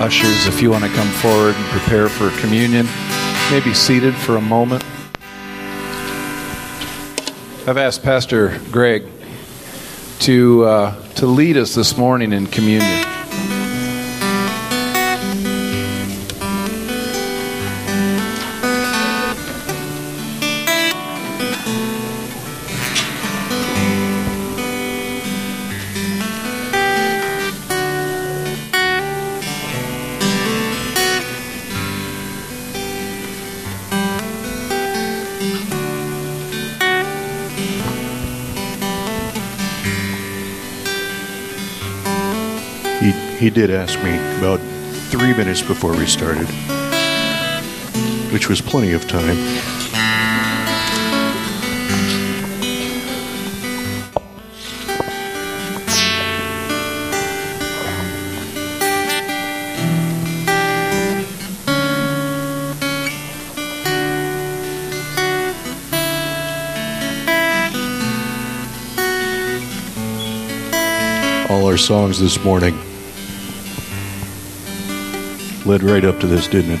Ushers, if you want to come forward and prepare for communion, maybe seated for a moment. I've asked Pastor Greg to uh, to lead us this morning in communion. Did ask me about three minutes before we started, which was plenty of time. All our songs this morning led right up to this, didn't it?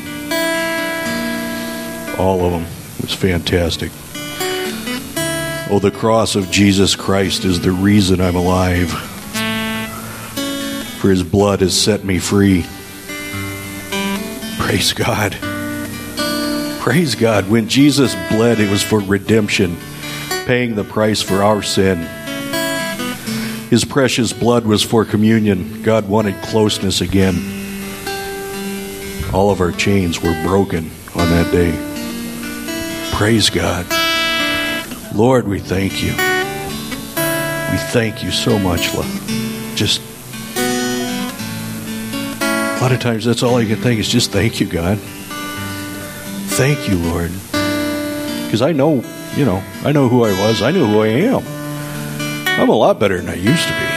All of them. It was fantastic. Oh, the cross of Jesus Christ is the reason I'm alive. For his blood has set me free. Praise God. Praise God. When Jesus bled, it was for redemption, paying the price for our sin. His precious blood was for communion. God wanted closeness again. All of our chains were broken on that day. Praise God. Lord, we thank you. We thank you so much. Just a lot of times that's all I can think is just thank you, God. Thank you, Lord. Because I know, you know, I know who I was. I know who I am. I'm a lot better than I used to be.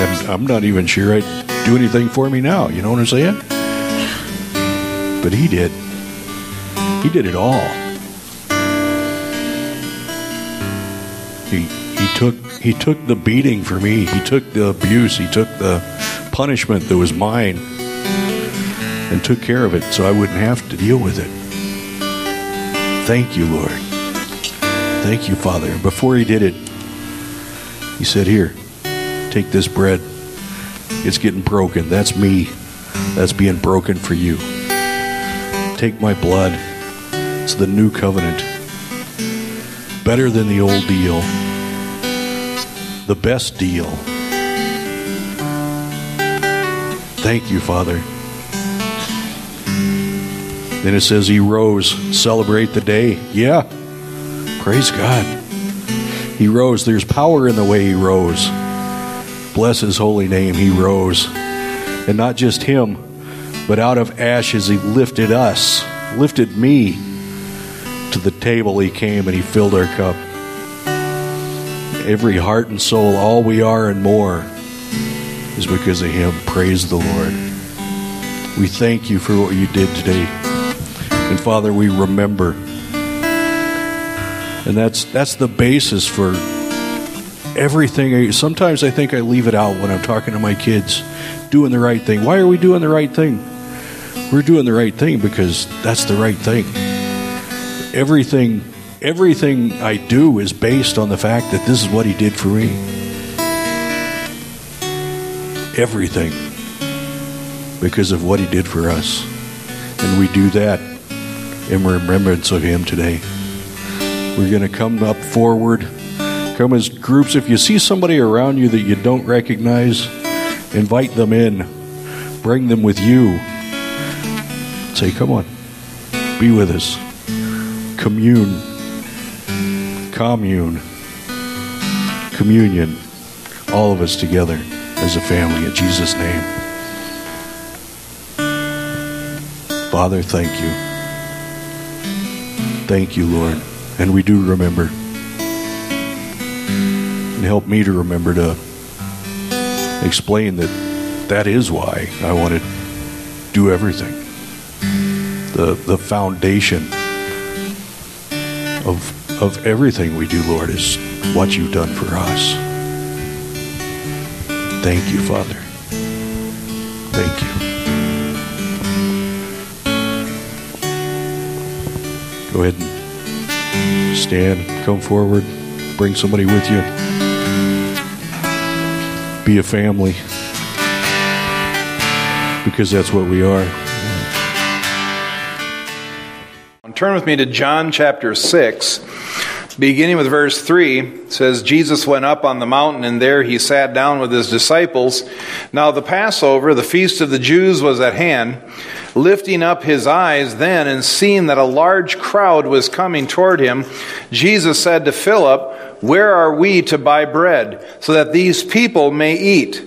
And I'm not even sure I'd do anything for me now. You know what I'm saying? But he did. He did it all. He he took he took the beating for me. He took the abuse. He took the punishment that was mine and took care of it so I wouldn't have to deal with it. Thank you, Lord. Thank you, Father. Before he did it, he said, Here, take this bread. It's getting broken. That's me. That's being broken for you. Take my blood. It's the new covenant. Better than the old deal. The best deal. Thank you, Father. Then it says he rose. Celebrate the day. Yeah. Praise God. He rose. There's power in the way he rose. Bless his holy name. He rose. And not just him, but out of ashes he lifted us, lifted me to the table he came and he filled our cup. Every heart and soul, all we are and more, is because of him. Praise the Lord. We thank you for what you did today. And Father, we remember. And that's that's the basis for everything. Sometimes I think I leave it out when I'm talking to my kids, doing the right thing. Why are we doing the right thing? We're doing the right thing because that's the right thing. Everything everything I do is based on the fact that this is what he did for me. Everything because of what he did for us. And we do that in remembrance of him today. We're going to come up forward, come as groups. If you see somebody around you that you don't recognize, invite them in, bring them with you. Say, come on, be with us. Commune, commune, communion, all of us together as a family in Jesus' name. Father, thank you. Thank you, Lord. And we do remember. And help me to remember to explain that that is why I want to do everything the, the foundation of, of everything we do, Lord, is what you've done for us. Thank you, Father. Thank you. Go ahead and stand, come forward, bring somebody with you. Be a family because that's what we are. Turn with me to John chapter 6. Beginning with verse 3, says, Jesus went up on the mountain, and there he sat down with his disciples. Now the Passover, the feast of the Jews, was at hand. Lifting up his eyes then, and seeing that a large crowd was coming toward him, Jesus said to Philip, Where are we to buy bread, so that these people may eat?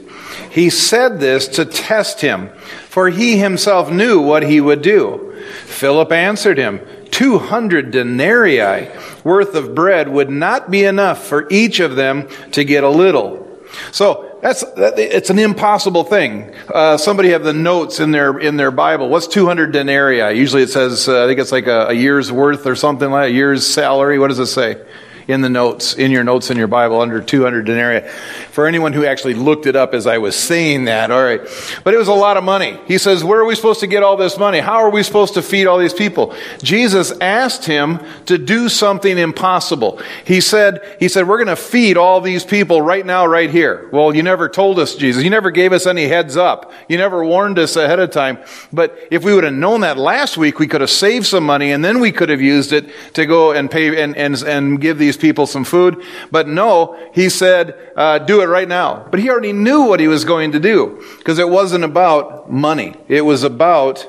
He said this to test him, for he himself knew what he would do. Philip answered him, 200 denarii worth of bread would not be enough for each of them to get a little. So that's it's an impossible thing. Uh, somebody have the notes in their in their Bible. What's 200 denarii? Usually it says uh, I think it's like a, a year's worth or something like a year's salary. What does it say? In the notes, in your notes in your Bible, under 200 denarii. For anyone who actually looked it up as I was saying that, all right. But it was a lot of money. He says, Where are we supposed to get all this money? How are we supposed to feed all these people? Jesus asked him to do something impossible. He said, He said, We're going to feed all these people right now, right here. Well, you never told us, Jesus. You never gave us any heads up. You never warned us ahead of time. But if we would have known that last week, we could have saved some money and then we could have used it to go and pay and, and, and give these these people some food. But no, he said, uh, do it right now. But he already knew what he was going to do because it wasn't about money. It was about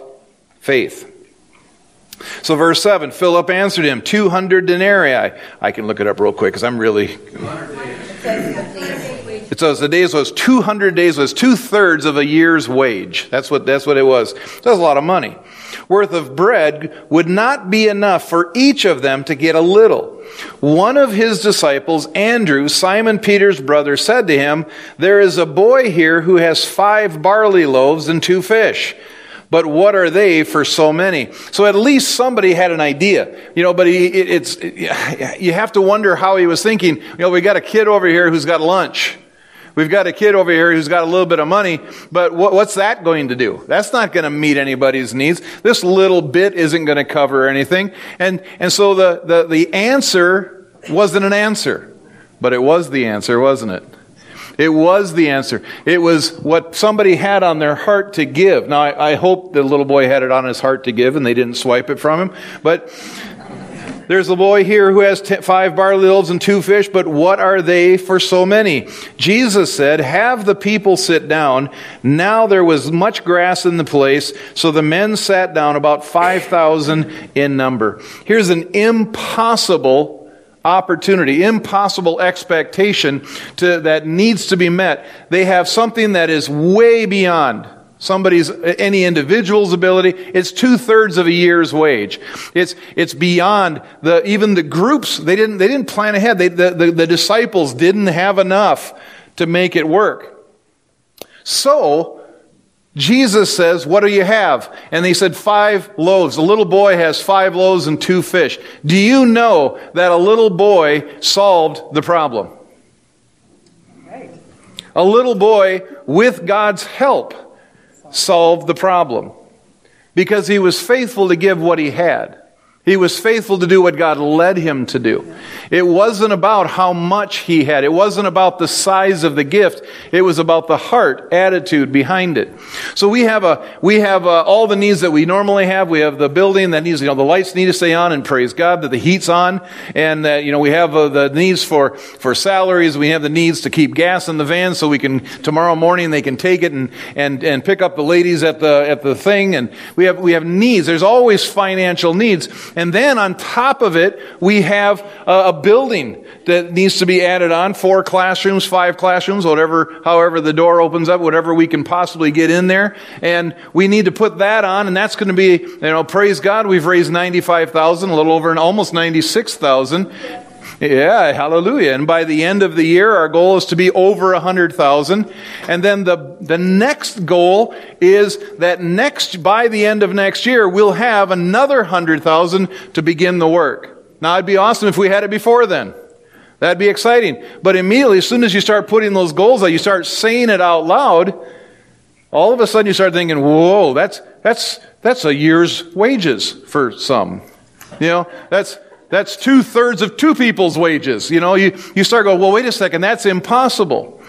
faith. So, verse 7 Philip answered him, 200 denarii. I can look it up real quick because I'm really. Says the days was 200 days was two thirds of a year's wage. That's what, that's what it was. That's a lot of money. Worth of bread would not be enough for each of them to get a little. One of his disciples, Andrew, Simon Peter's brother, said to him, There is a boy here who has five barley loaves and two fish. But what are they for so many? So at least somebody had an idea, you know. But he, it, it's it, you have to wonder how he was thinking. You know, we got a kid over here who's got lunch. We've got a kid over here who's got a little bit of money, but what, what's that going to do? That's not going to meet anybody's needs. This little bit isn't going to cover anything. And, and so the, the, the answer wasn't an answer, but it was the answer, wasn't it? It was the answer. It was what somebody had on their heart to give. Now, I, I hope the little boy had it on his heart to give and they didn't swipe it from him. But there's a boy here who has t- five barley loaves and two fish, but what are they for so many? Jesus said, Have the people sit down. Now there was much grass in the place, so the men sat down, about 5,000 in number. Here's an impossible opportunity, impossible expectation to, that needs to be met. They have something that is way beyond somebody's any individual's ability it's two-thirds of a year's wage. It's it's beyond the even the groups they didn't they didn't plan ahead. They, the, the, the disciples didn't have enough to make it work. So jesus says what do you have? And they said five loaves. A little boy has five loaves and two fish. Do you know that a little boy solved the problem? A little boy with god's help solved the problem because he was faithful to give what he had. He was faithful to do what God led him to do. It wasn't about how much he had. It wasn't about the size of the gift. It was about the heart attitude behind it. So we have a, we have a, uh, all the needs that we normally have. We have the building that needs, you know, the lights need to stay on and praise God that the heat's on. And that, you know, we have uh, the needs for, for salaries. We have the needs to keep gas in the van so we can, tomorrow morning they can take it and, and, and pick up the ladies at the, at the thing. And we have, we have needs. There's always financial needs. And then on top of it, we have a, building that needs to be added on. Four classrooms, five classrooms, whatever, however the door opens up, whatever we can possibly get in there. And we need to put that on, and that's going to be, you know, praise God, we've raised 95,000, a little over and almost 96,000. Yeah, hallelujah. And by the end of the year, our goal is to be over a hundred thousand. And then the, the next goal is that next, by the end of next year, we'll have another hundred thousand to begin the work. Now, it'd be awesome if we had it before then. That'd be exciting. But immediately, as soon as you start putting those goals out, you start saying it out loud, all of a sudden you start thinking, whoa, that's, that's, that's a year's wages for some. You know, that's, that's two thirds of two people's wages. You know, you, you start going, well, wait a second, that's impossible.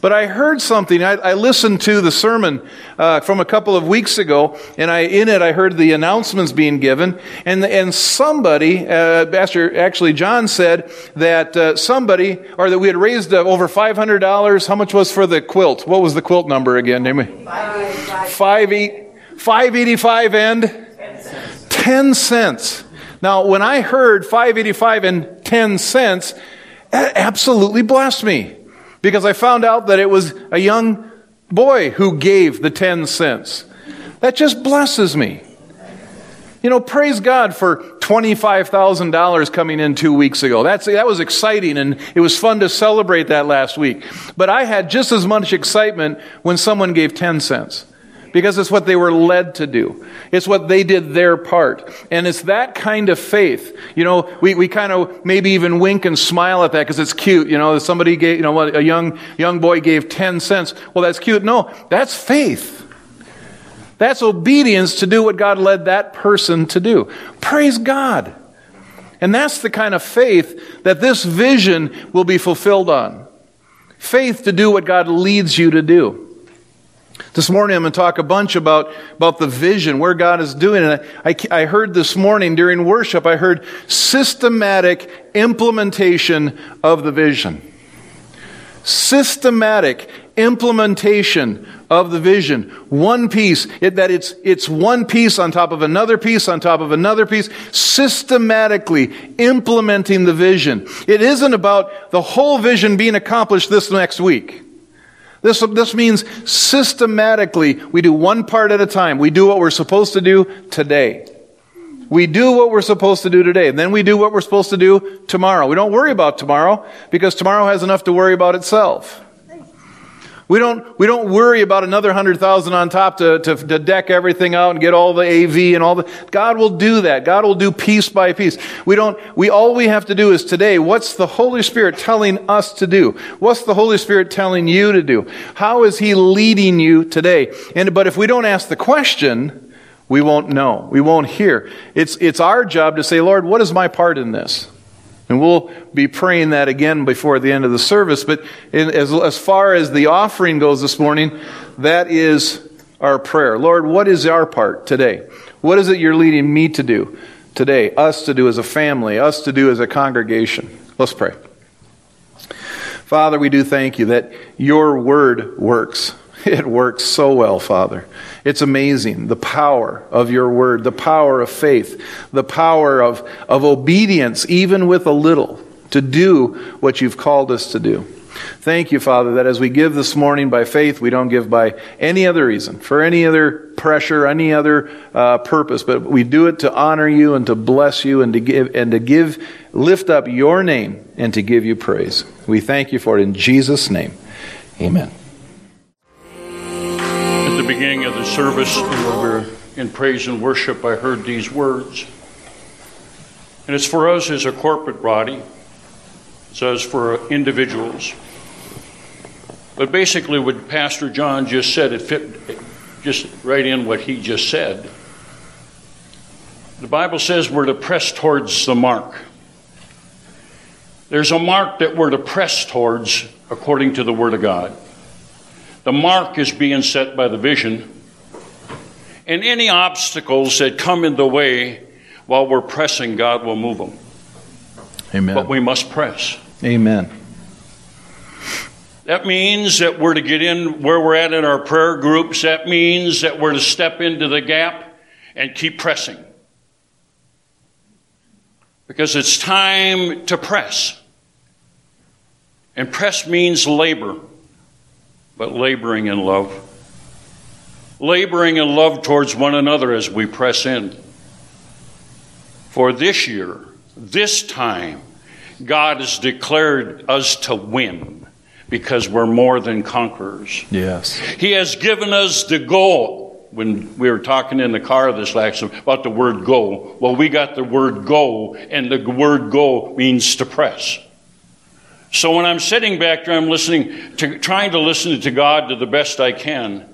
But I heard something. I, I listened to the sermon uh, from a couple of weeks ago, and I, in it I heard the announcements being given, and and somebody, uh, Pastor, actually John said that uh, somebody, or that we had raised uh, over five hundred dollars. How much was for the quilt? What was the quilt number again? Five eight. 585 and 10 cents. Now, when I heard 585 and 10 cents, that absolutely blessed me because I found out that it was a young boy who gave the 10 cents. That just blesses me. You know, praise God for $25,000 coming in two weeks ago. That's, that was exciting and it was fun to celebrate that last week. But I had just as much excitement when someone gave 10 cents because it's what they were led to do. It's what they did their part. And it's that kind of faith. You know, we, we kind of maybe even wink and smile at that because it's cute. You know, somebody gave, you know, a young, young boy gave 10 cents. Well, that's cute. No, that's faith. That's obedience to do what God led that person to do. Praise God. And that's the kind of faith that this vision will be fulfilled on. Faith to do what God leads you to do. This morning I'm going to talk a bunch about, about the vision, where God is doing it. I, I heard this morning during worship, I heard systematic implementation of the vision. Systematic implementation of the vision. One piece, it, that it's, it's one piece on top of another piece on top of another piece, systematically implementing the vision. It isn't about the whole vision being accomplished this next week. This, this means systematically, we do one part at a time. We do what we're supposed to do today. We do what we're supposed to do today. And then we do what we're supposed to do tomorrow. We don't worry about tomorrow because tomorrow has enough to worry about itself. We don't, we don't worry about another hundred thousand on top to, to, to, deck everything out and get all the AV and all the, God will do that. God will do piece by piece. We don't, we, all we have to do is today, what's the Holy Spirit telling us to do? What's the Holy Spirit telling you to do? How is He leading you today? And, but if we don't ask the question, we won't know. We won't hear. It's, it's our job to say, Lord, what is my part in this? And we'll be praying that again before the end of the service. But in, as, as far as the offering goes this morning, that is our prayer. Lord, what is our part today? What is it you're leading me to do today? Us to do as a family, us to do as a congregation. Let's pray. Father, we do thank you that your word works. It works so well, Father. It's amazing the power of your word, the power of faith, the power of, of obedience, even with a little, to do what you've called us to do. Thank you, Father, that as we give this morning by faith, we don't give by any other reason, for any other pressure, any other uh, purpose, but we do it to honor you and to bless you and to give and to give, lift up your name and to give you praise. We thank you for it in Jesus' name. Amen beginning of the service, we were in praise and worship, I heard these words. And it's for us as a corporate body, it's us for individuals. But basically, what Pastor John just said, it fit just right in what he just said. The Bible says we're to press towards the mark. There's a mark that we're to press towards according to the Word of God. The mark is being set by the vision. And any obstacles that come in the way while we're pressing, God will move them. Amen. But we must press. Amen. That means that we're to get in where we're at in our prayer groups. That means that we're to step into the gap and keep pressing. Because it's time to press. And press means labor but laboring in love. Laboring in love towards one another as we press in. For this year, this time, God has declared us to win because we're more than conquerors. Yes. He has given us the goal. When we were talking in the car this last about the word go, well, we got the word go, and the word go means to press. So when I'm sitting back there, I'm listening to, trying to listen to God to the best I can.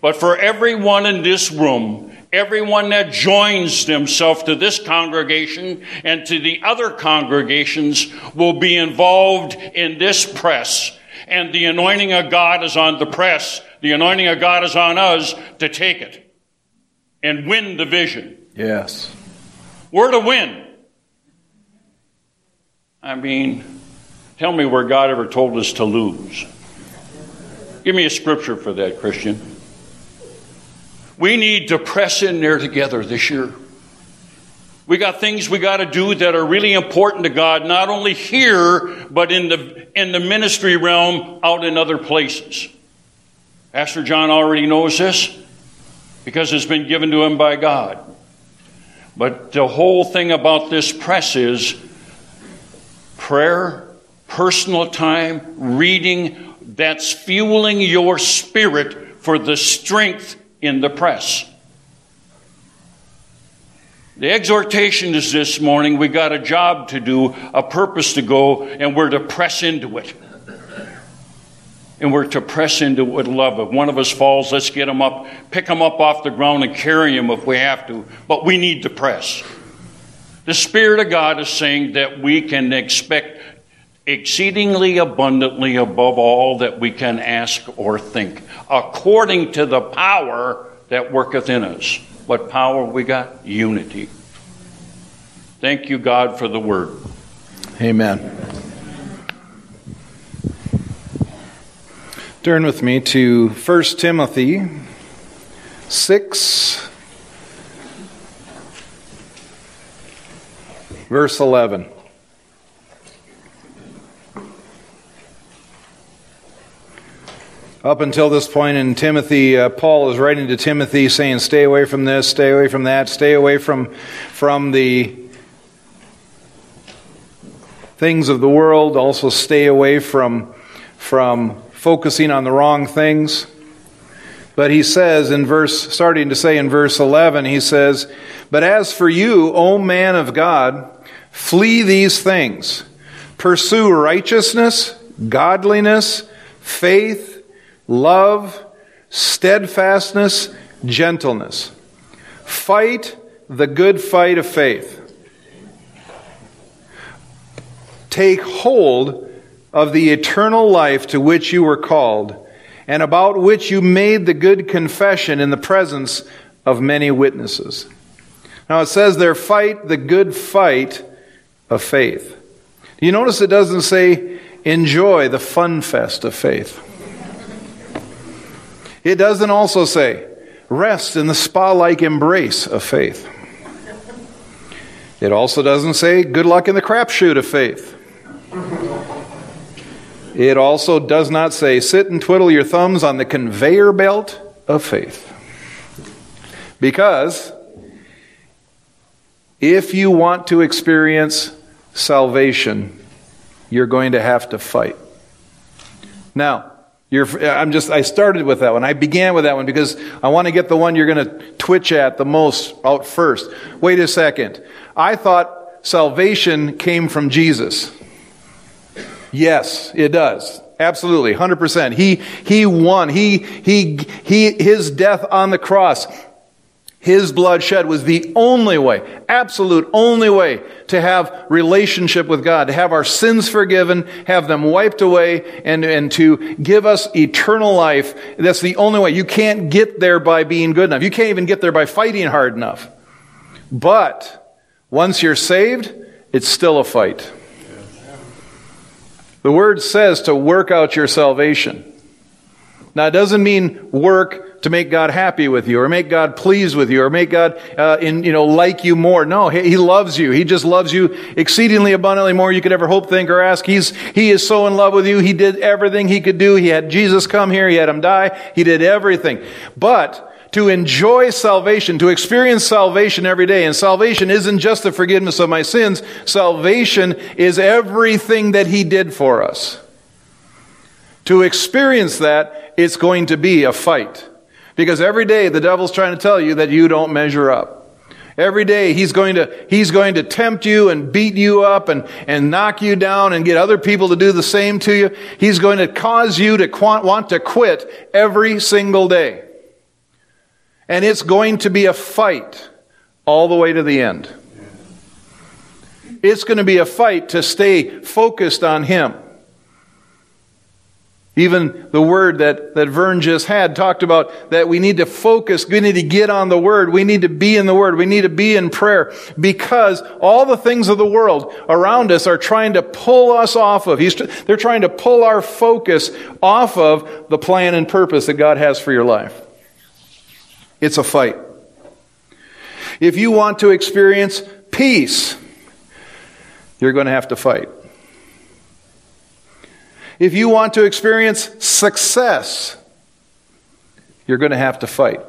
But for everyone in this room, Everyone that joins themselves to this congregation and to the other congregations will be involved in this press. And the anointing of God is on the press. The anointing of God is on us to take it and win the vision. Yes. We're to win. I mean, tell me where God ever told us to lose. Give me a scripture for that, Christian. We need to press in there together this year. We got things we got to do that are really important to God, not only here, but in the, in the ministry realm out in other places. Pastor John already knows this because it's been given to him by God. But the whole thing about this press is prayer, personal time, reading that's fueling your spirit for the strength in the press. The exhortation is this morning we got a job to do, a purpose to go, and we're to press into it. And we're to press into it with love. If one of us falls, let's get him up, pick him up off the ground, and carry him if we have to. But we need to press. The Spirit of God is saying that we can expect exceedingly abundantly above all that we can ask or think, according to the power that worketh in us. What power we got? Unity. Thank you, God, for the word. Amen. Turn with me to 1 Timothy 6, verse 11. Up until this point in Timothy, uh, Paul is writing to Timothy saying, Stay away from this, stay away from that, stay away from, from the things of the world, also stay away from, from focusing on the wrong things. But he says in verse, starting to say in verse 11, he says, But as for you, O man of God, flee these things. Pursue righteousness, godliness, faith, love, steadfastness, gentleness. Fight the good fight of faith. Take hold of the eternal life to which you were called, and about which you made the good confession in the presence of many witnesses. Now it says there, fight the good fight of faith. You notice it doesn't say enjoy the fun fest of faith? It doesn't also say, rest in the spa like embrace of faith. It also doesn't say, good luck in the crapshoot of faith. It also does not say, sit and twiddle your thumbs on the conveyor belt of faith. Because if you want to experience salvation, you're going to have to fight. Now, you're, I'm just, I started with that one. I began with that one because I want to get the one you're going to twitch at the most out first. Wait a second. I thought salvation came from Jesus. Yes, it does. Absolutely. 100%. He, he won. He, he, he, his death on the cross his blood shed was the only way, absolute only way to have relationship with God, to have our sins forgiven, have them wiped away, and, and to give us eternal life. That's the only way. You can't get there by being good enough. You can't even get there by fighting hard enough. But once you're saved, it's still a fight. The word says to work out your salvation. Now, it doesn't mean work to make God happy with you or make God pleased with you or make God, uh, in, you know, like you more. No, he, he, loves you. He just loves you exceedingly abundantly more you could ever hope, think, or ask. He's, he is so in love with you. He did everything he could do. He had Jesus come here. He had him die. He did everything. But, to enjoy salvation, to experience salvation every day. And salvation isn't just the forgiveness of my sins. Salvation is everything that He did for us. To experience that, it's going to be a fight. Because every day the devil's trying to tell you that you don't measure up. Every day he's going to, he's going to tempt you and beat you up and, and knock you down and get other people to do the same to you. He's going to cause you to want to quit every single day. And it's going to be a fight all the way to the end. It's going to be a fight to stay focused on Him. Even the word that, that Vern just had talked about that we need to focus, we need to get on the word, we need to be in the word, we need to be in prayer because all the things of the world around us are trying to pull us off of. He's, they're trying to pull our focus off of the plan and purpose that God has for your life. It's a fight. If you want to experience peace, you're going to have to fight. If you want to experience success, you're going to have to fight.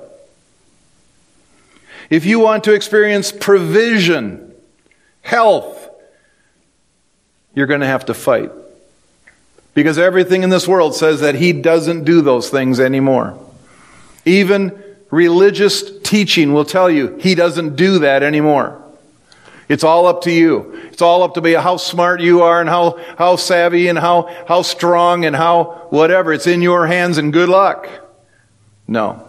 If you want to experience provision, health, you're going to have to fight. Because everything in this world says that He doesn't do those things anymore. Even religious teaching will tell you He doesn't do that anymore. It's all up to you. It's all up to me how smart you are and how, how savvy and how, how strong and how whatever. It's in your hands and good luck. No.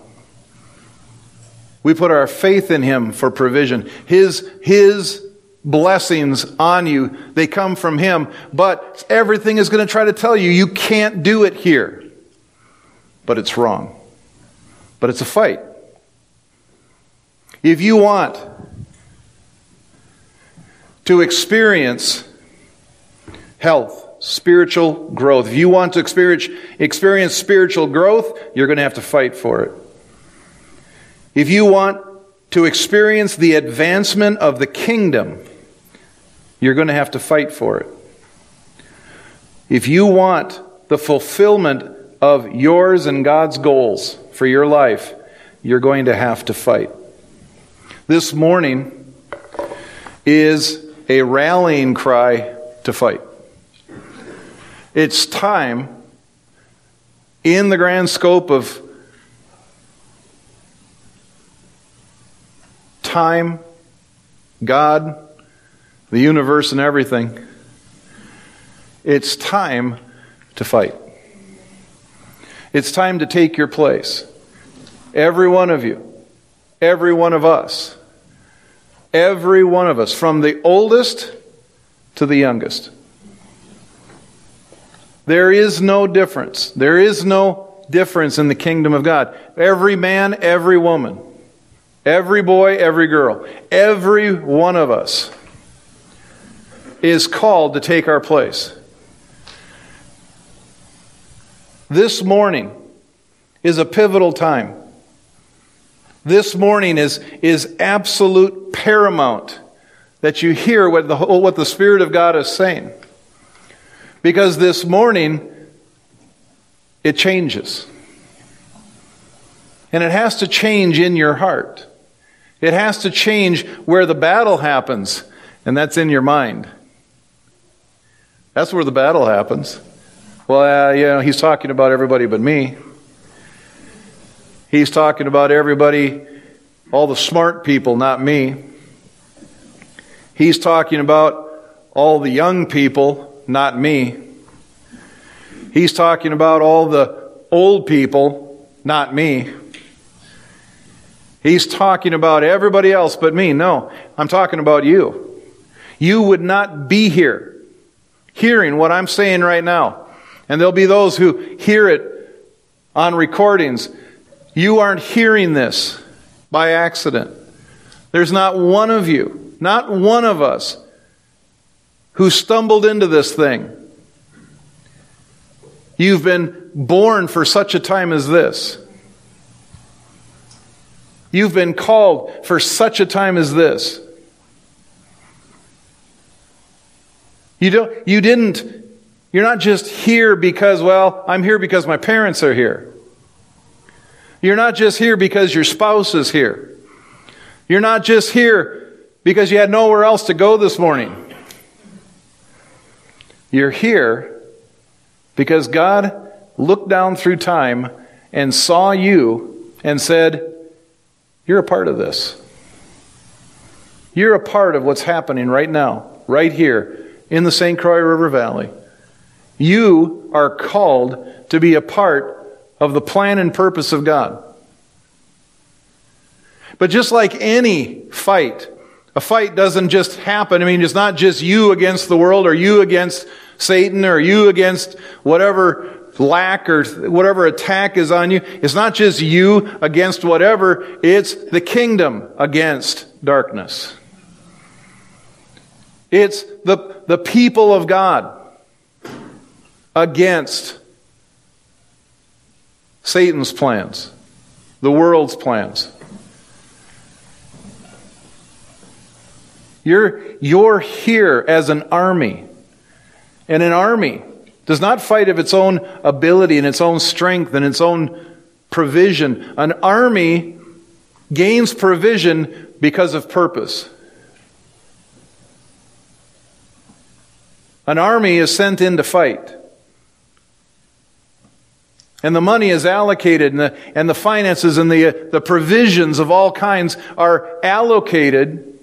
We put our faith in Him for provision. His, His blessings on you, they come from Him, but everything is going to try to tell you you can't do it here. But it's wrong. But it's a fight. If you want to experience health, spiritual growth. If you want to experience, experience spiritual growth, you're going to have to fight for it. If you want to experience the advancement of the kingdom, you're going to have to fight for it. If you want the fulfillment of yours and God's goals for your life, you're going to have to fight. This morning is a rallying cry to fight. It's time, in the grand scope of time, God, the universe, and everything, it's time to fight. It's time to take your place. Every one of you, every one of us Every one of us, from the oldest to the youngest. There is no difference. There is no difference in the kingdom of God. Every man, every woman, every boy, every girl, every one of us is called to take our place. This morning is a pivotal time this morning is, is absolute paramount that you hear what the, what the Spirit of God is saying. Because this morning, it changes. And it has to change in your heart. It has to change where the battle happens, and that's in your mind. That's where the battle happens. Well, uh, you know, he's talking about everybody but me. He's talking about everybody, all the smart people, not me. He's talking about all the young people, not me. He's talking about all the old people, not me. He's talking about everybody else but me. No, I'm talking about you. You would not be here hearing what I'm saying right now. And there'll be those who hear it on recordings you aren't hearing this by accident. There's not one of you, not one of us, who stumbled into this thing. You've been born for such a time as this. You've been called for such a time as this. You don't you didn't you're not just here because well, I'm here because my parents are here. You're not just here because your spouse is here. You're not just here because you had nowhere else to go this morning. You're here because God looked down through time and saw you and said, You're a part of this. You're a part of what's happening right now, right here in the St. Croix River Valley. You are called to be a part of the plan and purpose of God. But just like any fight, a fight doesn't just happen. I mean, it's not just you against the world or you against Satan or you against whatever lack or whatever attack is on you. It's not just you against whatever, it's the kingdom against darkness. It's the, the people of God against Satan's plans, the world's plans. You're, you're here as an army. And an army does not fight of its own ability and its own strength and its own provision. An army gains provision because of purpose. An army is sent in to fight. And the money is allocated, and the, and the finances and the, uh, the provisions of all kinds are allocated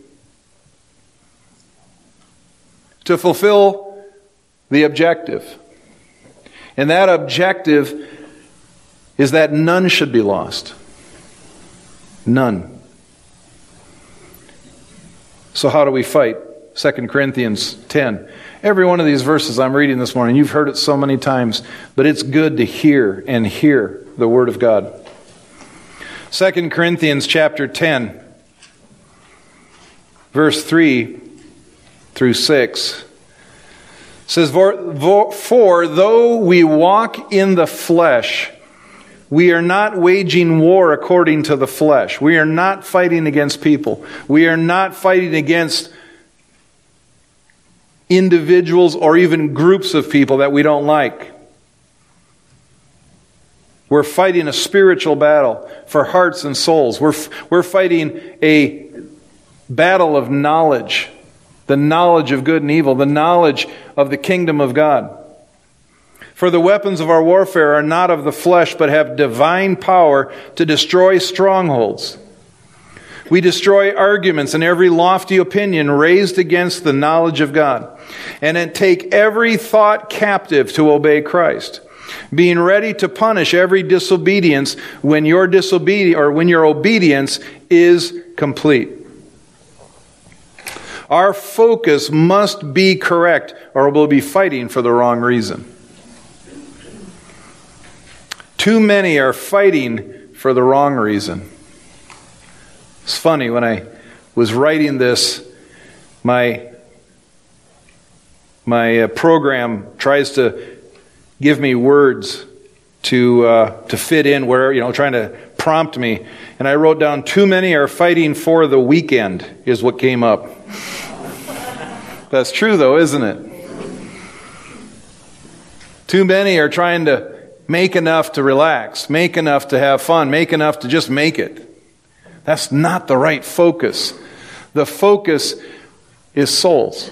to fulfill the objective. And that objective is that none should be lost. None. So, how do we fight? 2 Corinthians 10. Every one of these verses I'm reading this morning, you've heard it so many times, but it's good to hear and hear the Word of God. 2 Corinthians chapter 10, verse 3 through 6 says, for, though we walk in the flesh, we are not waging war according to the flesh. We are not fighting against people. We are not fighting against individuals or even groups of people that we don't like. We're fighting a spiritual battle for hearts and souls. We're, we're fighting a battle of knowledge the knowledge of good and evil, the knowledge of the kingdom of God. For the weapons of our warfare are not of the flesh, but have divine power to destroy strongholds. We destroy arguments and every lofty opinion raised against the knowledge of God, and take every thought captive to obey Christ, being ready to punish every disobedience when your disobedience or when your obedience is complete. Our focus must be correct, or we'll be fighting for the wrong reason. Too many are fighting for the wrong reason. It's funny, when I was writing this, my, my uh, program tries to give me words to, uh, to fit in where, you know, trying to prompt me. And I wrote down, too many are fighting for the weekend, is what came up. That's true, though, isn't it? Too many are trying to make enough to relax, make enough to have fun, make enough to just make it. That's not the right focus. The focus is souls.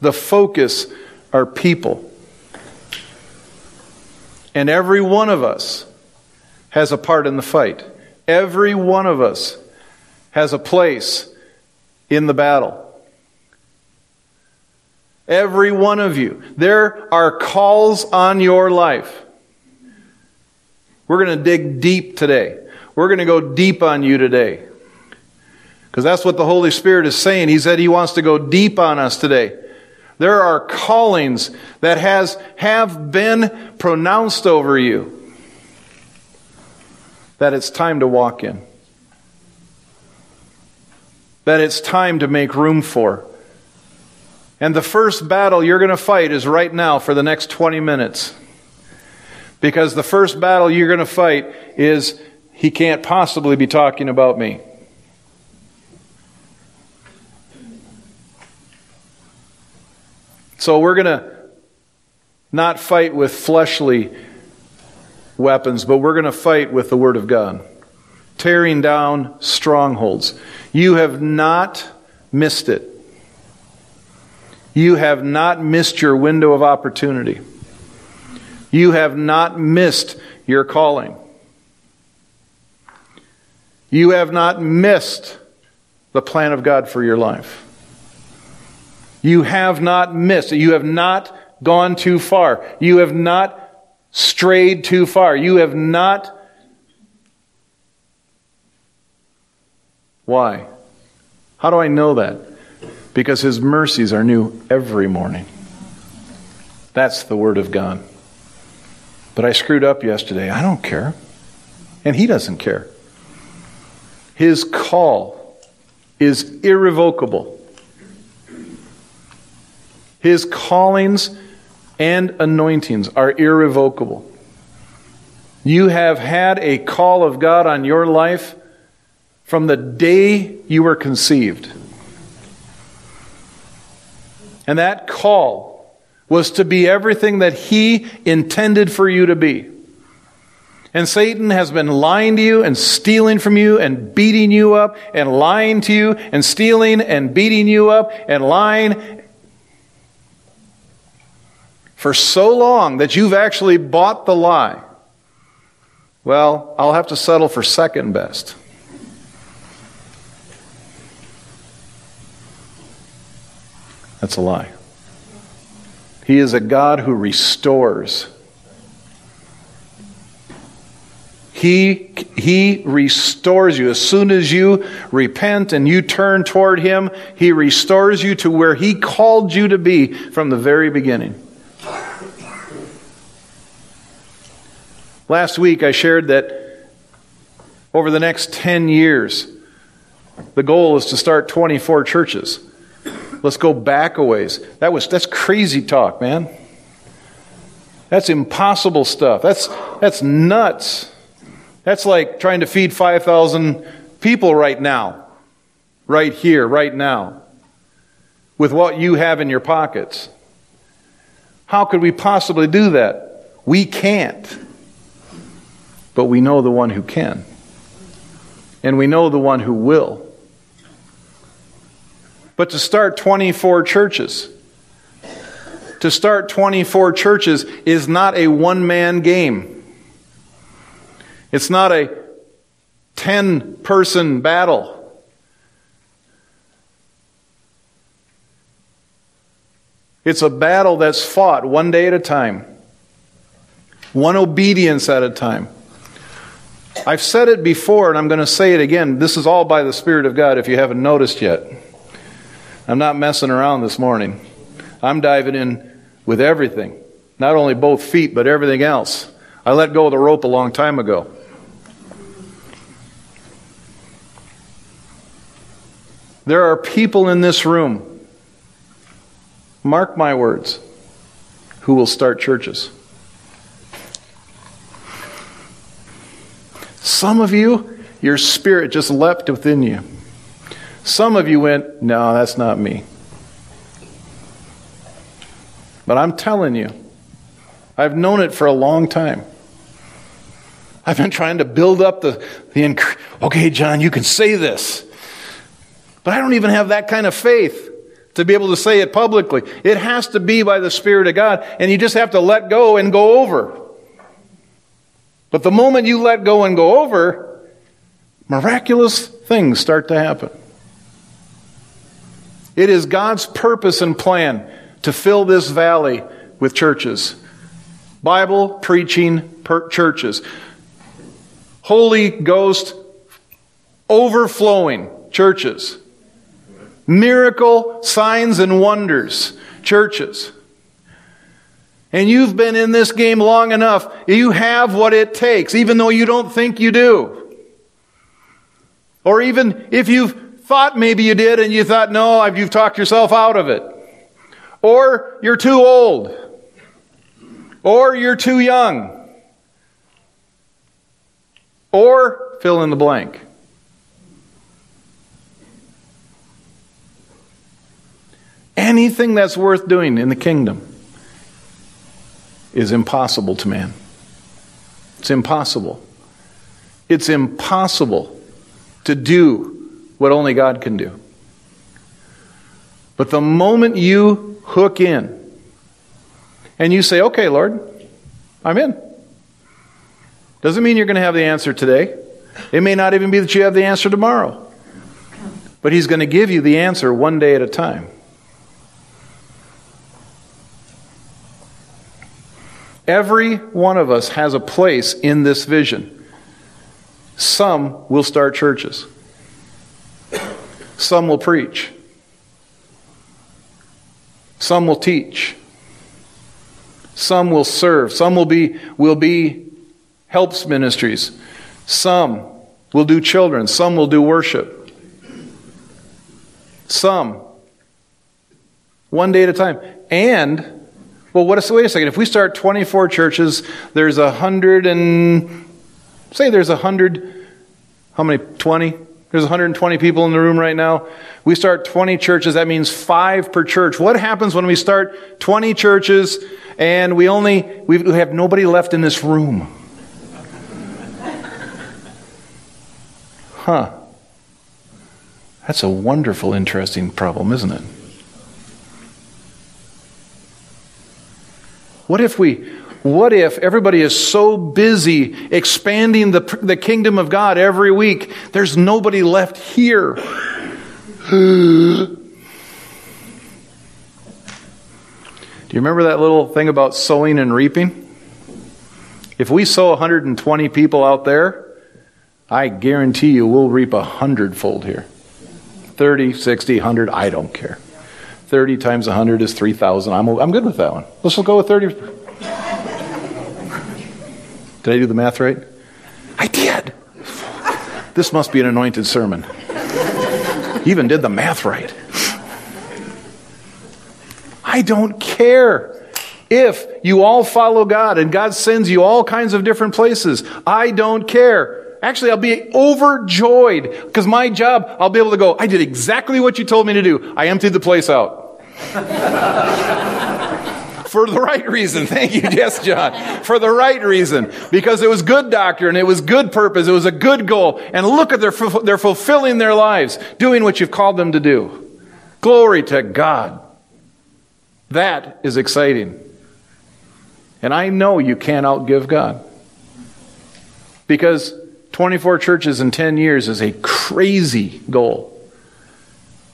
The focus are people. And every one of us has a part in the fight. Every one of us has a place in the battle. Every one of you. There are calls on your life. We're going to dig deep today. We're going to go deep on you today. Because that's what the Holy Spirit is saying. He said He wants to go deep on us today. There are callings that has, have been pronounced over you that it's time to walk in. That it's time to make room for. And the first battle you're going to fight is right now for the next 20 minutes. Because the first battle you're going to fight is he can't possibly be talking about me. So we're going to not fight with fleshly weapons, but we're going to fight with the Word of God, tearing down strongholds. You have not missed it. You have not missed your window of opportunity. You have not missed your calling. You have not missed the plan of God for your life. You have not missed. You have not gone too far. You have not strayed too far. You have not Why? How do I know that? Because his mercies are new every morning. That's the word of God. But I screwed up yesterday. I don't care. And he doesn't care. His call is irrevocable. His callings and anointings are irrevocable. You have had a call of God on your life from the day you were conceived. And that call was to be everything that He intended for you to be. And Satan has been lying to you and stealing from you and beating you up and lying to you and stealing and beating you up and lying for so long that you've actually bought the lie. Well, I'll have to settle for second best. That's a lie. He is a God who restores. He, he restores you. As soon as you repent and you turn toward Him, He restores you to where He called you to be from the very beginning. Last week I shared that over the next 10 years, the goal is to start 24 churches. Let's go back a ways. That was that's crazy talk, man. That's impossible stuff. That's that's nuts. That's like trying to feed 5,000 people right now. Right here, right now. With what you have in your pockets. How could we possibly do that? We can't. But we know the one who can. And we know the one who will. But to start 24 churches, to start 24 churches is not a one man game. It's not a 10 person battle. It's a battle that's fought one day at a time, one obedience at a time. I've said it before, and I'm going to say it again. This is all by the Spirit of God if you haven't noticed yet. I'm not messing around this morning. I'm diving in with everything, not only both feet, but everything else. I let go of the rope a long time ago. There are people in this room, mark my words, who will start churches. Some of you, your spirit just leapt within you. Some of you went, No, that's not me. But I'm telling you, I've known it for a long time. I've been trying to build up the, the okay, John, you can say this. But I don't even have that kind of faith to be able to say it publicly. It has to be by the Spirit of God, and you just have to let go and go over. But the moment you let go and go over, miraculous things start to happen. It is God's purpose and plan to fill this valley with churches. Bible preaching churches. Holy Ghost overflowing churches. Miracle signs and wonders churches. And you've been in this game long enough. You have what it takes, even though you don't think you do. Or even if you've thought maybe you did and you thought, no, you've talked yourself out of it. Or you're too old. Or you're too young. Or fill in the blank. Anything that's worth doing in the kingdom is impossible to man. It's impossible. It's impossible to do what only God can do. But the moment you hook in and you say, okay, Lord, I'm in. Doesn't mean you're going to have the answer today. It may not even be that you have the answer tomorrow. But He's going to give you the answer one day at a time. Every one of us has a place in this vision. Some will start churches. Some will preach. Some will teach. Some will serve. Some will be, will be helps ministries. Some will do children. Some will do worship. Some. One day at a time. And, well, what if, wait a second. If we start 24 churches, there's a hundred and, say there's a hundred, how many? 20? There's 120 people in the room right now. We start 20 churches. That means five per church. What happens when we start 20 churches and we only, we have nobody left in this room? Huh. That's a wonderful, interesting problem, isn't it? What if we what if everybody is so busy expanding the, the kingdom of God every week, there's nobody left here? Do you remember that little thing about sowing and reaping? If we sow 120 people out there, I guarantee you we'll reap a hundredfold here. 30, 60, 100, I don't care. 30 times 100 is 3,000. I'm, I'm good with that one. Let's just go with 30. Did I do the math right? I did. This must be an anointed sermon. Even did the math right. I don't care if you all follow God and God sends you all kinds of different places. I don't care. Actually, I'll be overjoyed because my job, I'll be able to go, I did exactly what you told me to do. I emptied the place out for the right reason. Thank you, yes, John. For the right reason. Because it was good doctrine, it was good purpose, it was a good goal. And look at their, they're fulfilling their lives, doing what you've called them to do. Glory to God. That is exciting. And I know you can't outgive God. Because 24 churches in 10 years is a crazy goal.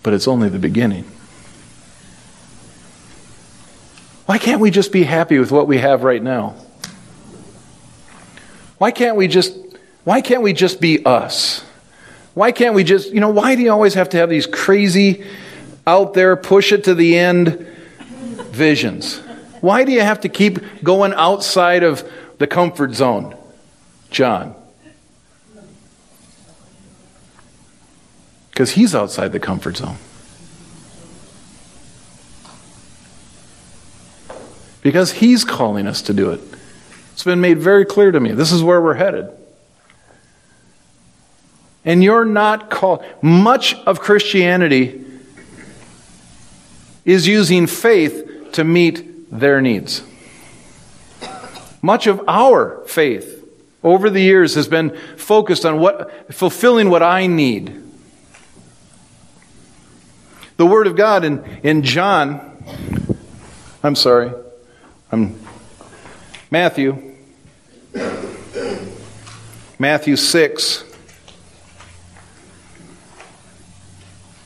But it's only the beginning. Why can't we just be happy with what we have right now? Why can't we just why can't we just be us? Why can't we just, you know, why do you always have to have these crazy out there push it to the end visions? Why do you have to keep going outside of the comfort zone? John. Because he's outside the comfort zone. because He's calling us to do it. It's been made very clear to me. This is where we're headed. And you're not called. Much of Christianity is using faith to meet their needs. Much of our faith over the years has been focused on what fulfilling what I need. The Word of God in, in John, I'm sorry, I'm Matthew, Matthew 6,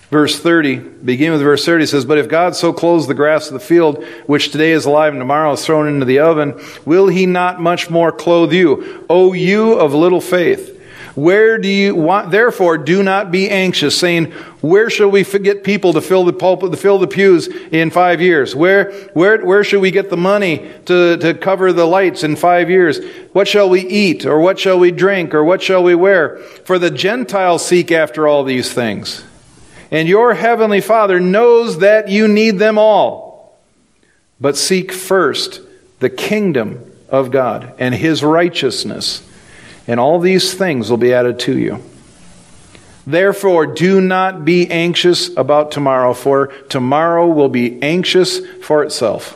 verse 30, beginning with verse 30, says, But if God so clothes the grass of the field, which today is alive and tomorrow is thrown into the oven, will he not much more clothe you, O you of little faith? Where do you want, therefore, do not be anxious, saying, Where shall we get people to fill the pulpit, to fill the pews in five years? Where, where, where should we get the money to, to cover the lights in five years? What shall we eat, or what shall we drink, or what shall we wear? For the Gentiles seek after all these things. And your heavenly Father knows that you need them all. But seek first the kingdom of God and his righteousness and all these things will be added to you. Therefore, do not be anxious about tomorrow, for tomorrow will be anxious for itself.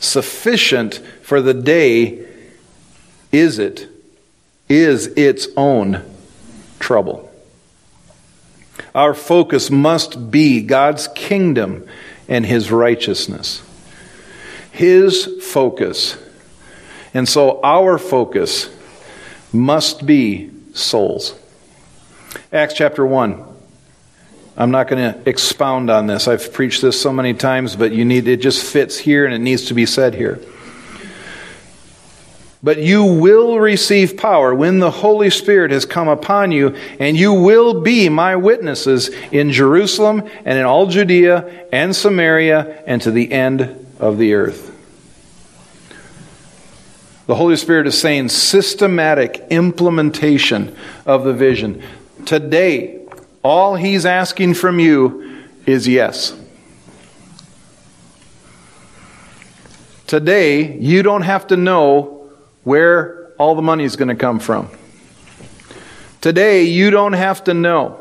Sufficient for the day is it, is its own trouble. Our focus must be God's kingdom and His righteousness. His focus. And so our focus must be souls. Acts chapter 1. I'm not going to expound on this. I've preached this so many times, but you need it just fits here and it needs to be said here. But you will receive power when the Holy Spirit has come upon you, and you will be my witnesses in Jerusalem and in all Judea and Samaria and to the end of the earth. The Holy Spirit is saying systematic implementation of the vision. Today, all He's asking from you is yes. Today, you don't have to know where all the money is going to come from. Today, you don't have to know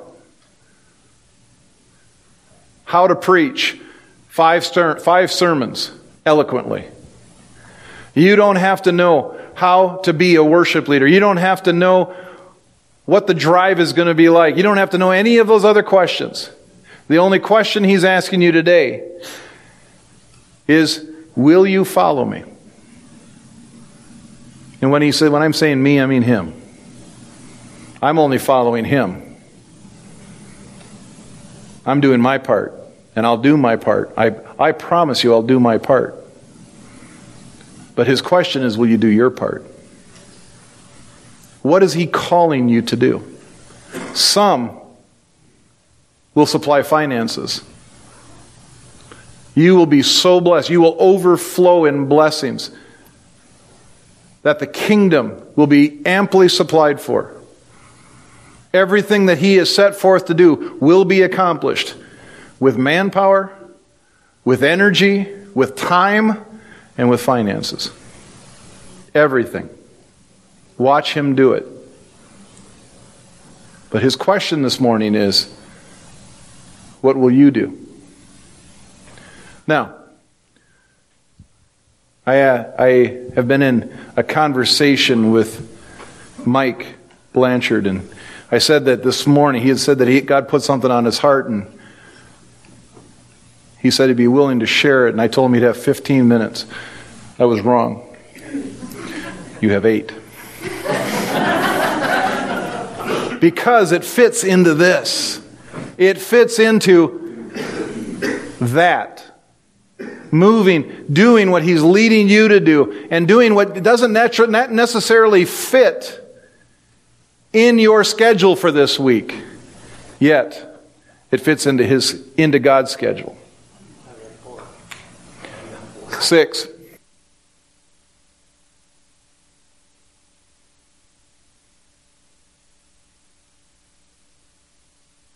how to preach five, ser- five sermons eloquently. You don't have to know how to be a worship leader. You don't have to know what the drive is going to be like. You don't have to know any of those other questions. The only question he's asking you today is Will you follow me? And when he said, when I'm saying me, I mean him. I'm only following him. I'm doing my part, and I'll do my part. I, I promise you, I'll do my part. But his question is, will you do your part? What is he calling you to do? Some will supply finances. You will be so blessed. You will overflow in blessings that the kingdom will be amply supplied for. Everything that he has set forth to do will be accomplished with manpower, with energy, with time, and with finances. Everything. Watch him do it. But his question this morning is what will you do? Now, I, uh, I have been in a conversation with Mike Blanchard, and I said that this morning, he had said that he, God put something on his heart, and he said he'd be willing to share it, and I told him he'd have 15 minutes. I was wrong. You have eight. because it fits into this. It fits into that. Moving, doing what He's leading you to do, and doing what doesn't not necessarily fit in your schedule for this week. Yet, it fits into His into God's schedule. Six.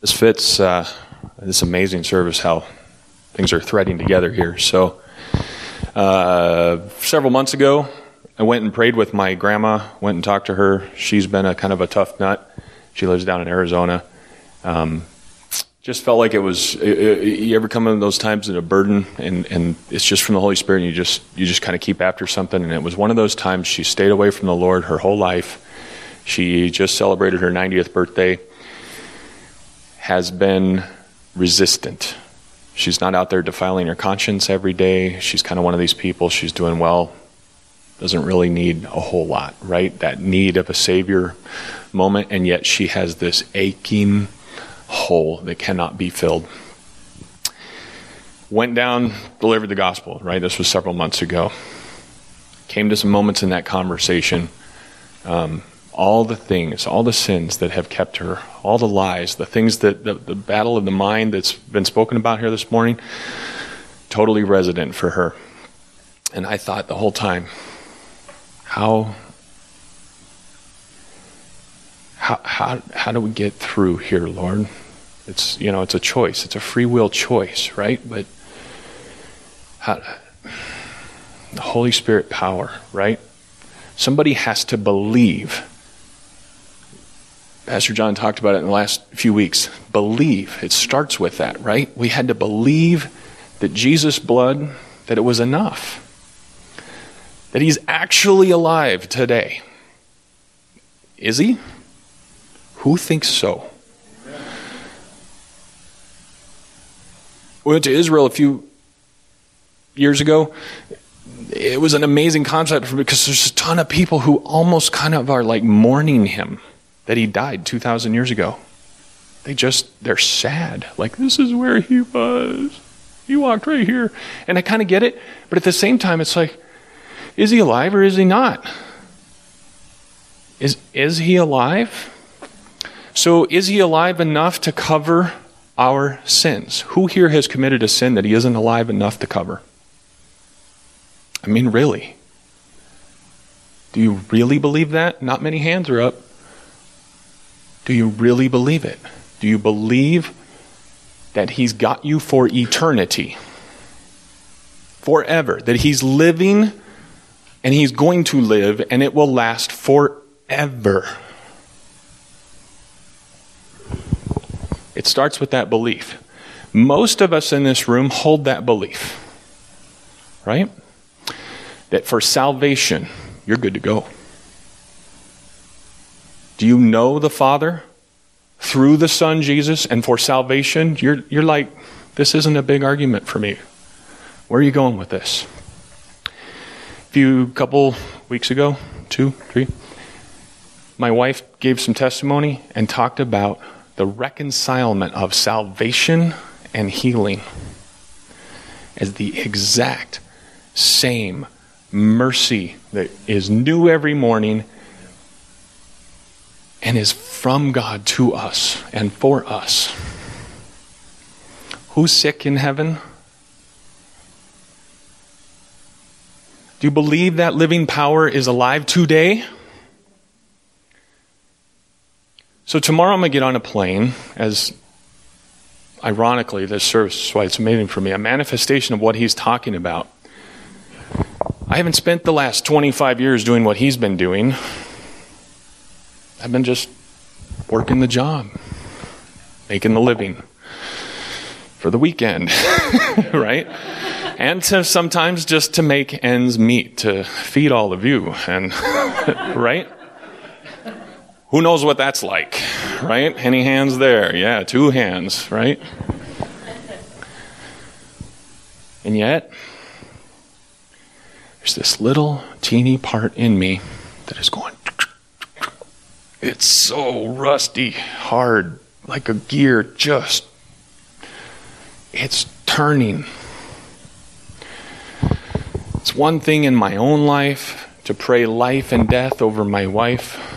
This fits uh, this amazing service, how things are threading together here. So, uh, several months ago, I went and prayed with my grandma, went and talked to her. She's been a kind of a tough nut. She lives down in Arizona. Um, just felt like it was uh, uh, you ever come in those times in a burden and, and it's just from the holy spirit and you just you just kind of keep after something and it was one of those times she stayed away from the lord her whole life she just celebrated her 90th birthday has been resistant. She's not out there defiling her conscience every day. She's kind of one of these people. She's doing well, doesn't really need a whole lot, right? That need of a Savior moment, and yet she has this aching hole that cannot be filled. Went down, delivered the gospel, right? This was several months ago. Came to some moments in that conversation. Um, all the things, all the sins that have kept her, all the lies, the things that the, the battle of the mind that's been spoken about here this morning, totally resident for her. And I thought the whole time, how how how how do we get through here, Lord? It's you know, it's a choice. It's a free will choice, right? But how, the Holy Spirit power, right? Somebody has to believe Pastor John talked about it in the last few weeks. Believe. It starts with that, right? We had to believe that Jesus' blood, that it was enough. That he's actually alive today. Is he? Who thinks so? We went to Israel a few years ago. It was an amazing concept for because there's a ton of people who almost kind of are like mourning him that he died 2,000 years ago. They just, they're sad. Like, this is where he was. He walked right here. And I kind of get it. But at the same time, it's like, is he alive or is he not? Is, is he alive? So, is he alive enough to cover our sins? Who here has committed a sin that he isn't alive enough to cover? I mean, really? Do you really believe that? Not many hands are up. Do you really believe it? Do you believe that He's got you for eternity? Forever. That He's living and He's going to live and it will last forever. It starts with that belief. Most of us in this room hold that belief, right? That for salvation, you're good to go. Do you know the Father through the Son Jesus and for salvation? You're, you're like, this isn't a big argument for me. Where are you going with this? A few couple weeks ago, two, three, my wife gave some testimony and talked about the reconcilement of salvation and healing as the exact same mercy that is new every morning and is from God to us and for us. Who's sick in heaven? Do you believe that living power is alive today? So, tomorrow I'm going to get on a plane, as ironically, this service is why it's amazing for me, a manifestation of what he's talking about. I haven't spent the last 25 years doing what he's been doing. I've been just working the job, making the living for the weekend, right? And to sometimes just to make ends meet, to feed all of you, and right? Who knows what that's like, right? Any hands there? Yeah, two hands, right? And yet, there's this little teeny part in me that is going. It's so rusty, hard, like a gear, just. It's turning. It's one thing in my own life to pray life and death over my wife,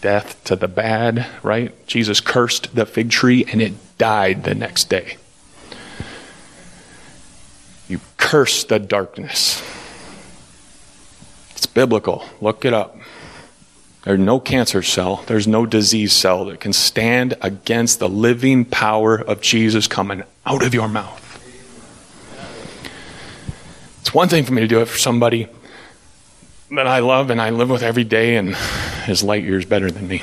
death to the bad, right? Jesus cursed the fig tree and it died the next day. You curse the darkness It's biblical. Look it up. There's no cancer cell, there's no disease cell that can stand against the living power of Jesus coming out of your mouth. It's one thing for me to do it for somebody that I love and I live with every day and is light years better than me.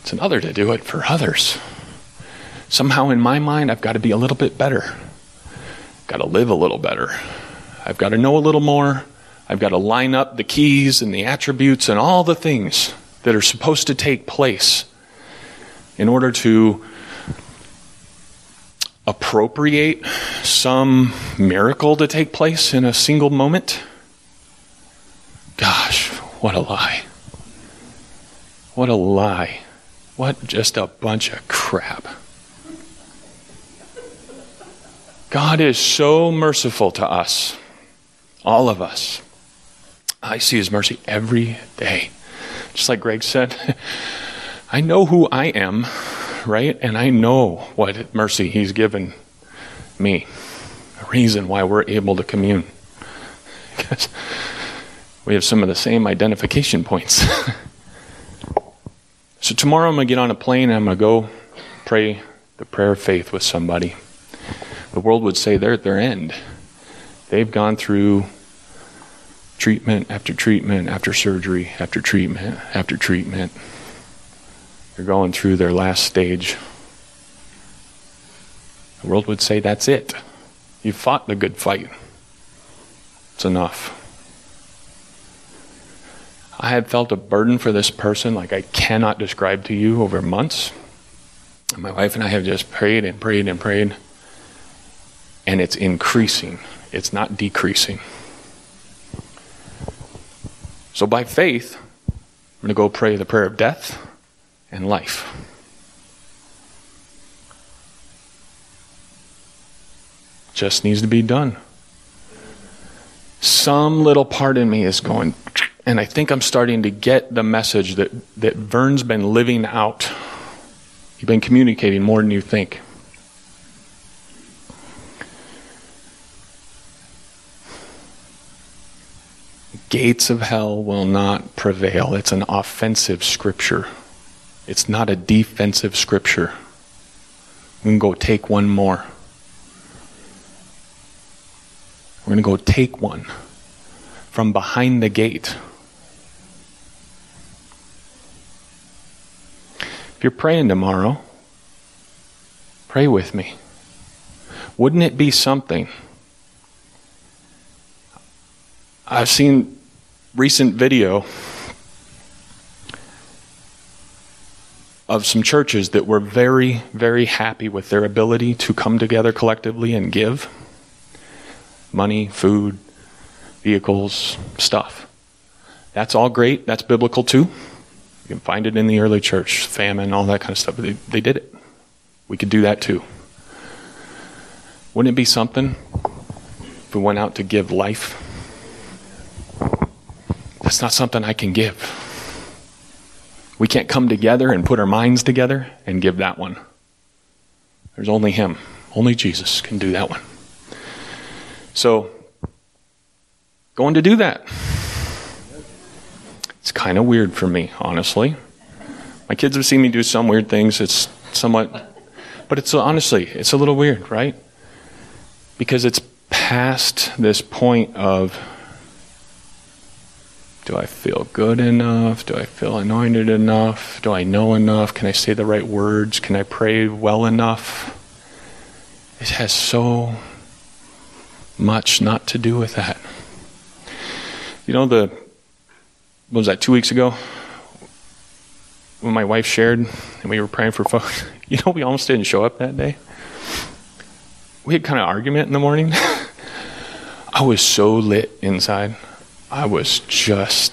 It's another to do it for others. Somehow in my mind, I've got to be a little bit better. Got to live a little better. I've got to know a little more. I've got to line up the keys and the attributes and all the things that are supposed to take place in order to appropriate some miracle to take place in a single moment. Gosh, what a lie. What a lie. What just a bunch of crap. God is so merciful to us. All of us. I see His mercy every day. Just like Greg said, I know who I am, right? And I know what mercy He's given me. A reason why we're able to commune. Because we have some of the same identification points. so tomorrow I'm going to get on a plane and I'm going to go pray the prayer of faith with somebody. The world would say they're at their end. They've gone through treatment after treatment after surgery after treatment after treatment. They're going through their last stage. The world would say, That's it. You fought the good fight. It's enough. I have felt a burden for this person like I cannot describe to you over months. And My wife and I have just prayed and prayed and prayed, and it's increasing it's not decreasing. So, by faith, I'm going to go pray the prayer of death and life. Just needs to be done. Some little part in me is going, And I think I'm starting to get the message that, that Vern's been living out. You've been communicating more than you think. Gates of hell will not prevail. It's an offensive scripture. It's not a defensive scripture. We can go take one more. We're going to go take one from behind the gate. If you're praying tomorrow, pray with me. Wouldn't it be something? I've seen recent video of some churches that were very, very happy with their ability to come together collectively and give money, food, vehicles, stuff. That's all great. That's biblical too. You can find it in the early church, famine, all that kind of stuff. They, they did it. We could do that too. Wouldn't it be something if we went out to give life? That's not something I can give. We can't come together and put our minds together and give that one. There's only Him. Only Jesus can do that one. So, going to do that. It's kind of weird for me, honestly. My kids have seen me do some weird things. It's somewhat, but it's honestly, it's a little weird, right? Because it's past this point of do I feel good enough? Do I feel anointed enough? Do I know enough? Can I say the right words? Can I pray well enough? It has so much not to do with that. You know, the, was that, two weeks ago? When my wife shared and we were praying for folks, you know, we almost didn't show up that day. We had kind of argument in the morning. I was so lit inside. I was just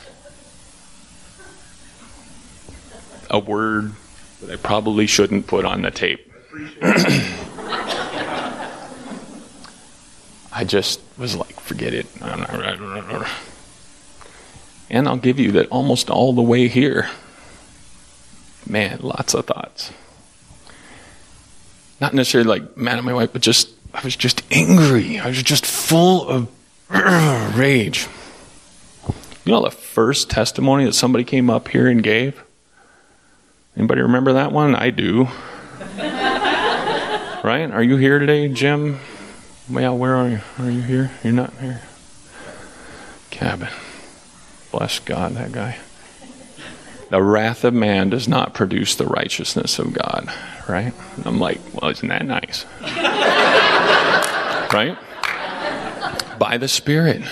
a word that I probably shouldn't put on the tape. I just was like, forget it. And I'll give you that almost all the way here. Man, lots of thoughts. Not necessarily like mad at my wife, but just, I was just angry. I was just full of rage. You know the first testimony that somebody came up here and gave? Anybody remember that one? I do. right? Are you here today, Jim? Well, where are you? Are you here? You're not here. Cabin. Bless God, that guy. The wrath of man does not produce the righteousness of God, right? I'm like, well, isn't that nice? right? By the Spirit.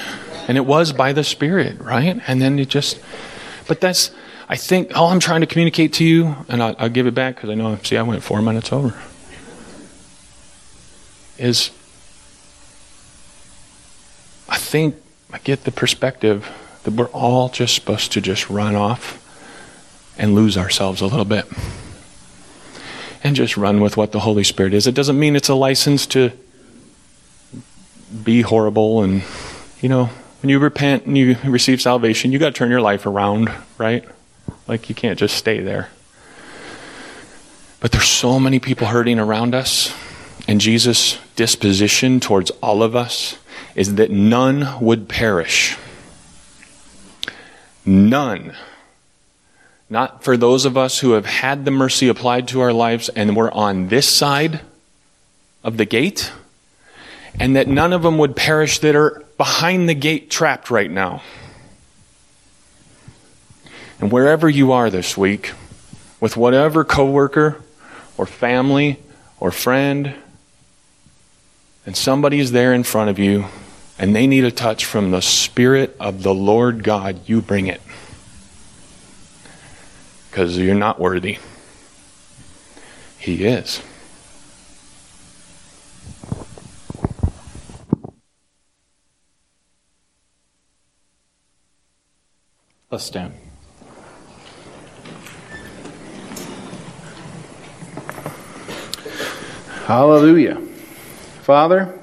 And it was by the Spirit, right? And then it just, but that's, I think, all I'm trying to communicate to you, and I'll, I'll give it back because I know, see, I went four minutes over, is I think I get the perspective that we're all just supposed to just run off and lose ourselves a little bit and just run with what the Holy Spirit is. It doesn't mean it's a license to be horrible and, you know, when you repent and you receive salvation, you got to turn your life around, right? Like you can't just stay there. But there's so many people hurting around us, and Jesus' disposition towards all of us is that none would perish. None. Not for those of us who have had the mercy applied to our lives and we're on this side of the gate, and that none of them would perish that are behind the gate trapped right now. And wherever you are this week, with whatever coworker or family or friend, and somebody is there in front of you and they need a touch from the Spirit of the Lord God, you bring it. Because you're not worthy. He is. Let's stand. Hallelujah. Father,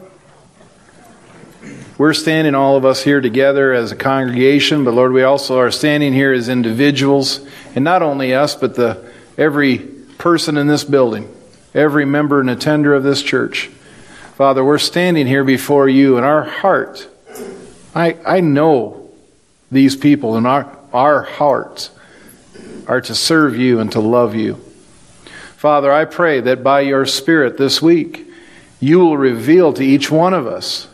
we're standing, all of us here together as a congregation, but Lord, we also are standing here as individuals, and not only us, but the every person in this building, every member and attender of this church. Father, we're standing here before you, and our heart, I, I know these people, and our, our hearts are to serve you and to love you. Father, I pray that by your Spirit this week, you will reveal to each one of us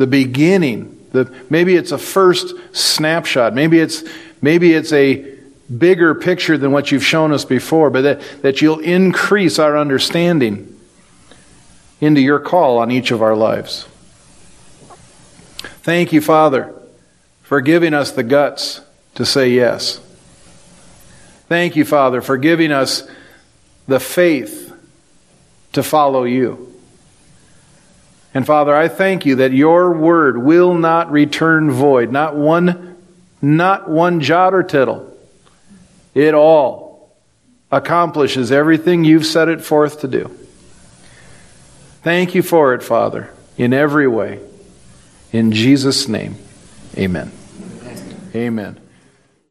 the beginning. The, maybe it's a first snapshot. Maybe it's, maybe it's a bigger picture than what you've shown us before, but that, that you'll increase our understanding into your call on each of our lives. Thank you, Father, for giving us the guts to say yes. Thank you, Father, for giving us the faith to follow you. And Father, I thank you that your word will not return void, not one not one jot or tittle. It all accomplishes everything you've set it forth to do. Thank you for it, Father, in every way. In Jesus' name, amen. Amen.